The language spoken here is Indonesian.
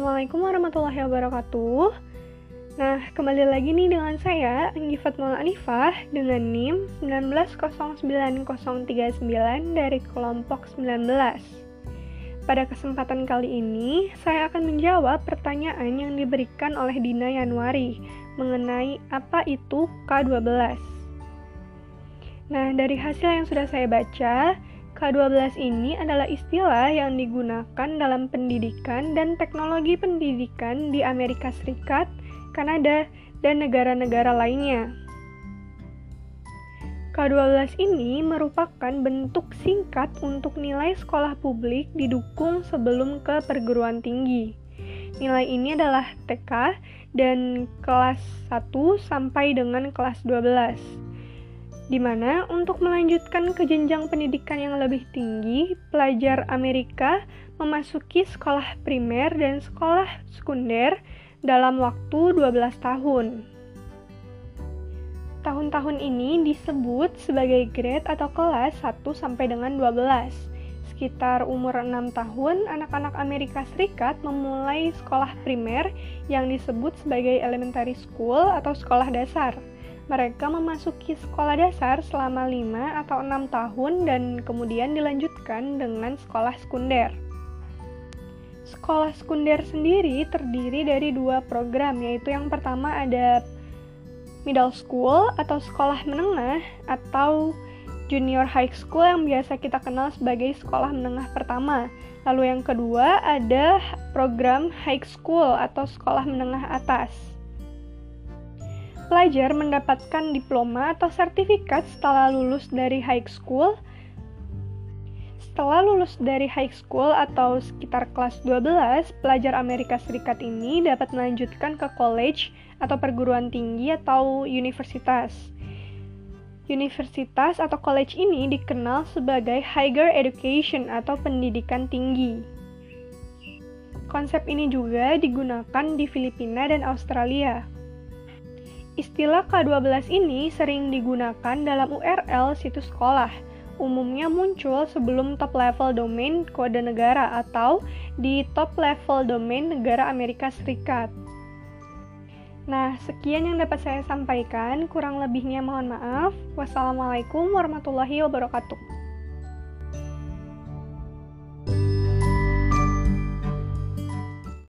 Assalamualaikum warahmatullahi wabarakatuh. Nah, kembali lagi nih dengan saya, Anggi Fatmala Anifah, dengan NIM 1909039 dari kelompok 19. Pada kesempatan kali ini, saya akan menjawab pertanyaan yang diberikan oleh Dina Januari mengenai apa itu K12. Nah, dari hasil yang sudah saya baca, K12 ini adalah istilah yang digunakan dalam pendidikan dan teknologi pendidikan di Amerika Serikat, Kanada, dan negara-negara lainnya. K12 ini merupakan bentuk singkat untuk nilai sekolah publik didukung sebelum ke perguruan tinggi. Nilai ini adalah TK dan kelas 1 sampai dengan kelas 12 di mana untuk melanjutkan ke jenjang pendidikan yang lebih tinggi, pelajar Amerika memasuki sekolah primer dan sekolah sekunder dalam waktu 12 tahun. Tahun-tahun ini disebut sebagai grade atau kelas 1 sampai dengan 12. Sekitar umur 6 tahun, anak-anak Amerika Serikat memulai sekolah primer yang disebut sebagai elementary school atau sekolah dasar mereka memasuki sekolah dasar selama 5 atau 6 tahun dan kemudian dilanjutkan dengan sekolah sekunder. Sekolah sekunder sendiri terdiri dari dua program, yaitu yang pertama ada middle school atau sekolah menengah atau junior high school yang biasa kita kenal sebagai sekolah menengah pertama. Lalu yang kedua ada program high school atau sekolah menengah atas pelajar mendapatkan diploma atau sertifikat setelah lulus dari high school. Setelah lulus dari high school atau sekitar kelas 12, pelajar Amerika Serikat ini dapat melanjutkan ke college atau perguruan tinggi atau universitas. Universitas atau college ini dikenal sebagai higher education atau pendidikan tinggi. Konsep ini juga digunakan di Filipina dan Australia. Istilah K12 ini sering digunakan dalam URL situs sekolah. Umumnya muncul sebelum top level domain kode negara atau di top level domain negara Amerika Serikat. Nah, sekian yang dapat saya sampaikan. Kurang lebihnya mohon maaf. Wassalamualaikum warahmatullahi wabarakatuh.